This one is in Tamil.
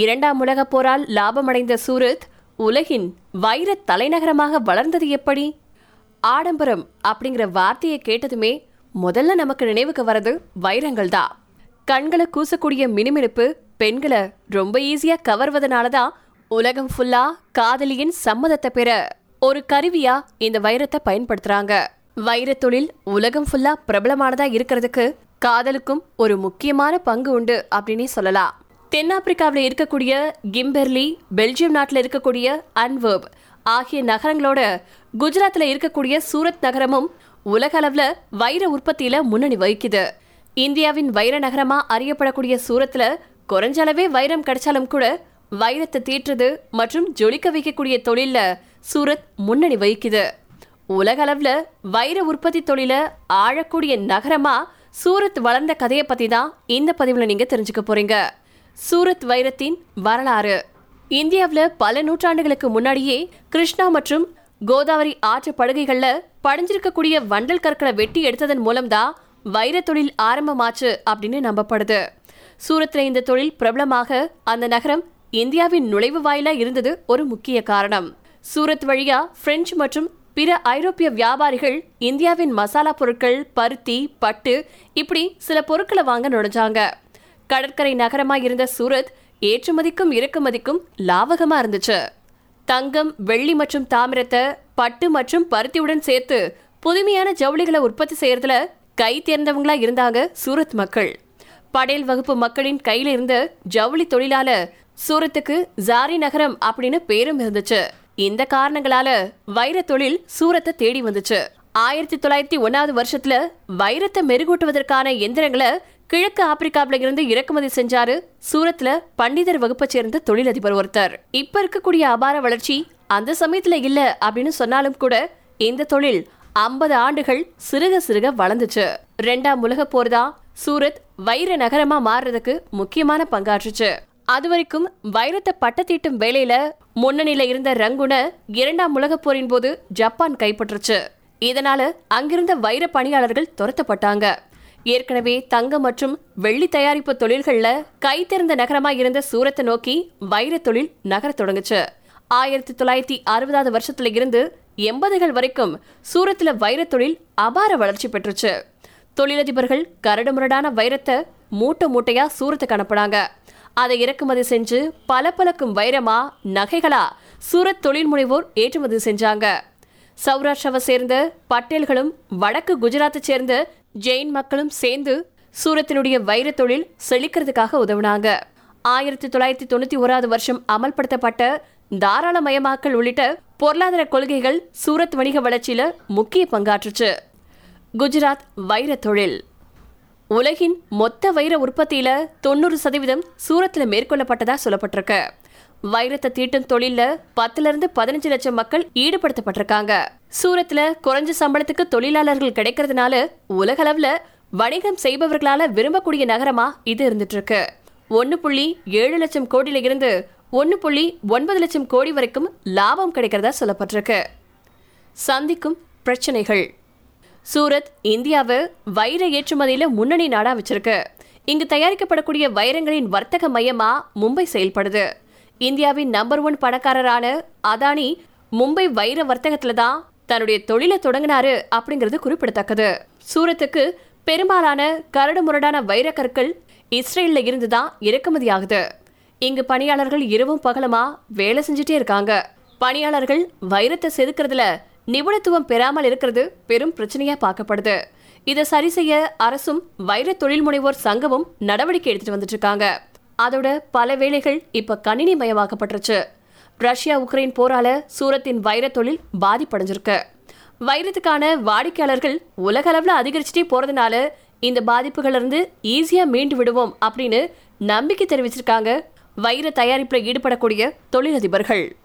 இரண்டாம் உலகப் போரால் லாபமடைந்த சூரத் உலகின் வைர தலைநகரமாக வளர்ந்தது எப்படி? ஆடம்பரம் அப்படிங்கிற வார்த்தையை கேட்டதுமே முதல்ல நமக்கு நினைவுக்கு வர்றது வைரங்கள் தான். கண்களை கூசக்கூடிய மினுமினுப்பு பெண்களை ரொம்ப ஈஸியா கவர்வதனால தான் உலகம் ஃபுல்லா காதலியின் சம்மதத்தை பெற ஒரு கருவியா இந்த வைரத்தை பயன்படுத்துறாங்க. வைரத் தொழில் உலகம் ஃபுல்லா பிரபலமானதா இருக்கிறதுக்கு காதலுக்கும் ஒரு முக்கியமான பங்கு உண்டு அப்படின்னே சொல்லலாம். தென்னாப்பிரிக்காவில் இருக்கக்கூடிய கிம்பெர்லி பெல்ஜியம் நாட்டில் இருக்கக்கூடிய அன்வர்ப் ஆகிய நகரங்களோட குஜராத்தில் இருக்கக்கூடிய சூரத் நகரமும் உலக அளவில் வைர உற்பத்தியில முன்னணி வகிக்குது. இந்தியாவின் வைர நகரமா அறியப்படக்கூடிய சூரத்தில் குறைஞ்ச அளவே வைரம் கிடைச்சாலும் கூட வைரத்தை தீட்டுறது மற்றும் ஜொலிக்க வைக்கக்கூடிய தொழிலில் சூரத் முன்னணி வகிக்குது. உலக அளவில் வைர உற்பத்தி தொழில ஆழக்கூடிய நகரமா சூரத் வளர்ந்த கதையை பத்தி தான் இந்த பதிவில் நீங்க தெரிஞ்சுக்க போறீங்க. சூரத் வைரத்தின் வரலாறு. இந்தியாவில் பல நூற்றாண்டுகளுக்கு முன்னாடியே கிருஷ்ணா மற்றும் கோதாவரி ஆற்று படுகைகளில் படிஞ்சிருக்கக்கூடிய வண்டல் கற்களை வெட்டி எடுத்ததன் மூலம்தான் வைர தொழில் ஆரம்பமாச்சு அப்படின்னு நம்பப்படுது. சூரத்தில் இந்த தொழில் பிரபலமாக அந்த நகரம் இந்தியாவின் நுழைவு வாயிலாக இருந்தது ஒரு முக்கிய காரணம். சூரத் வழியா பிரெஞ்சு மற்றும் பிற ஐரோப்பிய வியாபாரிகள் இந்தியாவின் மசாலா பொருட்கள் பருத்தி பட்டு இப்படி சில பொருட்களை வாங்க நுழைஞ்சாங்க. கடற்கரை நகரமா இருந்த சூரத் ஏற்றுமதிக்கும் இறக்குமதிக்கும் லாபகமா இருந்துச்சு. தங்கம் வெள்ளி மற்றும் தாமிரத்தை பட்டு மற்றும் பருத்தியுடன் சேர்த்து புதுமையான ஜவுளிகளை உற்பத்தி செய்யறதுல கை தேர்ந்தவங்களா இருந்தாங்க சூரத் மக்கள். படேல் வகுப்பு மக்களின் கையில இருந்த ஜவுளி தொழிலால சூரத்துக்கு ஜாரி நகரம் அப்படின்னு பேரும் இருந்துச்சு. இந்த காரணங்களால வைர தொழில் சூரத்தை தேடி வந்துச்சு. ஆயிரத்தி தொள்ளாயிரத்தி ஒன்னாவது வருஷத்துல வைரத்தை மெருகூட்டுவதற்கான எந்திரங்களை கிழக்கு ஆப்பிரிக்காவில இருந்து இறக்குமதி செஞ்சாரு சூரத்ல பண்டிதர் வகுப்பை சேர்ந்த தொழிலதிபர் ஒருத்தர். இப்ப இருக்கக்கூடிய அபார வளர்ச்சி அந்த சமயத்துல இல்ல அப்படின்னு சொன்னாலும் கூட இந்த தொழில் ஐம்பது ஆண்டுகள் சிறுக சிறுக வளர்ந்துச்சு. ரெண்டாம் உலக போர் தான் சூரத் வைர நகரமா மாறுறதுக்கு முக்கியமான பங்காற்றுச்சு. அது வரைக்கும் வைரத்தை பட்டத்தீட்டும் வேலையில முன்னணியில இருந்த ரங்குன இரண்டாம் உலக போரின் போது ஜப்பான் கைப்பற்றுச்சு. இதனால அங்கிருந்த வைர பணியாளர்கள் துரத்தப்பட்டாங்க. ஏற்கனவே தங்கம் மற்றும் வெள்ளி தயாரிப்பு தொழில்கள்ல கை திறந்த நகரமா இருந்த சூரத்தை நோக்கி வைர தொழில் நகரத் தொடங்குச்சு. ஆயிரத்தி தொள்ளாயிரத்தி அறுபதாவது வருஷத்துல இருந்து எண்பதுகள் வரைக்கும் சூரத்துல வைர தொழில் அபார வளர்ச்சி பெற்றுச்சு. தொழிலதிபர்கள் கரடுமுரடான வைரத்தை மூட்டை மூட்டையா சூரத்துக்கு அனுப்புனாங்க. அதை இறக்குமதி செஞ்சு பல பலக்கும் வைரமா நகைகளா சூரத் தொழில் முனைவோர் ஏற்றுமதி செஞ்சாங்க. சௌராஷ்டிராவை சேர்ந்த பட்டேல்களும் வடக்கு குஜராத்தை சேர்ந்த ஜெயின் மக்களும் சேர்ந்து சூரத்தினுடைய வைர தொழில் செழிக்கிறதுக்காக உதவுனாங்க. ஆயிரத்தி தொள்ளாயிரத்தி தொண்ணூத்தி ஓராவது வருஷம் அமல்படுத்தப்பட்ட தாராளமயமாக்கல் உள்ளிட்ட பொருளாதார கொள்கைகள் சூரத் வணிக வளர்ச்சியில முக்கிய பங்காற்றுச்சு. குஜராத் வைர தொழில். உலகின் மொத்த வைர உற்பத்தியில தொண்ணூறு சதவீதம் சூரத்தில் மேற்கொள்ளப்பட்டதா சொல்லப்பட்டிருக்கு. வைரத்தை தீட்டும் தொழில பத்துல இருந்து பதினஞ்சு லட்சம் மக்கள் ஈடுபடுத்தப்பட்டிருக்காங்க. சூரத்ல குறைஞ்ச சம்பளத்துக்கு தொழிலாளர்கள் கிடைக்கிறதுனால உலக அளவுல வணிகம் செய்பவர்களால விரும்பக்கூடிய நகரமா இது இருந்துட்டு இருக்கு ஒன்னு புள்ளி ஏழு லட்சம் கோடியில இருந்து ஒன்னு புள்ளி ஒன்பது லட்சம் கோடி வரைக்கும் லாபம் கிடைக்கிறதா சொல்லப்பட்டிருக்கு. சந்திக்கும் பிரச்சனைகள். சூரத் இந்தியாவை வைர ஏற்றுமதியில முன்னணி நாடா வச்சிருக்கு. இங்கு தயாரிக்கப்படக்கூடிய வைரங்களின் வர்த்தக மையமா மும்பை செயல்படுது. இந்தியாவின் நம்பர் ஒன் பணக்காரரான அதானி மும்பை வைர வர்த்தகத்துல தான் தன்னுடைய தொழிலை தொடங்கினாரு அப்படிங்கிறது குறிப்பிடத்தக்கது. சூரத்துக்கு பெரும்பாலான கரடு முரடான வைரக்கற்கள் இஸ்ரேல்ல இருந்து தான் இறக்குமதி ஆகுது இங்கு பணியாளர்கள் இரவும் பகலமா வேலை செஞ்சுட்டே இருக்காங்க. பணியாளர்கள் வைரத்தை செதுக்கிறதுல நிபுணத்துவம் பெறாமல் இருக்கிறது பெரும் பிரச்சனையா பார்க்கப்படுது. இதை சரி செய்ய அரசும் வைர தொழில் முனைவோர் சங்கமும் நடவடிக்கை எடுத்துட்டு வந்துட்டு இருக்காங்க. அதோட பல வேலைகள் இப்போ கணினி மயமாக்கப்பட்டுருச்சு. ரஷ்யா உக்ரைன் போரால சூரத்தின் வைர தொழில் பாதிப்படைஞ்சிருக்கு. வைரத்துக்கான வாடிக்கையாளர்கள் உலக அளவில் அதிகரிச்சுட்டே போறதுனால இந்த பாதிப்புகளிலிருந்து ஈஸியாக மீண்டு விடுவோம் அப்படின்னு நம்பிக்கை தெரிவிச்சிருக்காங்க வைர தயாரிப்பில் ஈடுபடக்கூடிய தொழிலதிபர்கள்.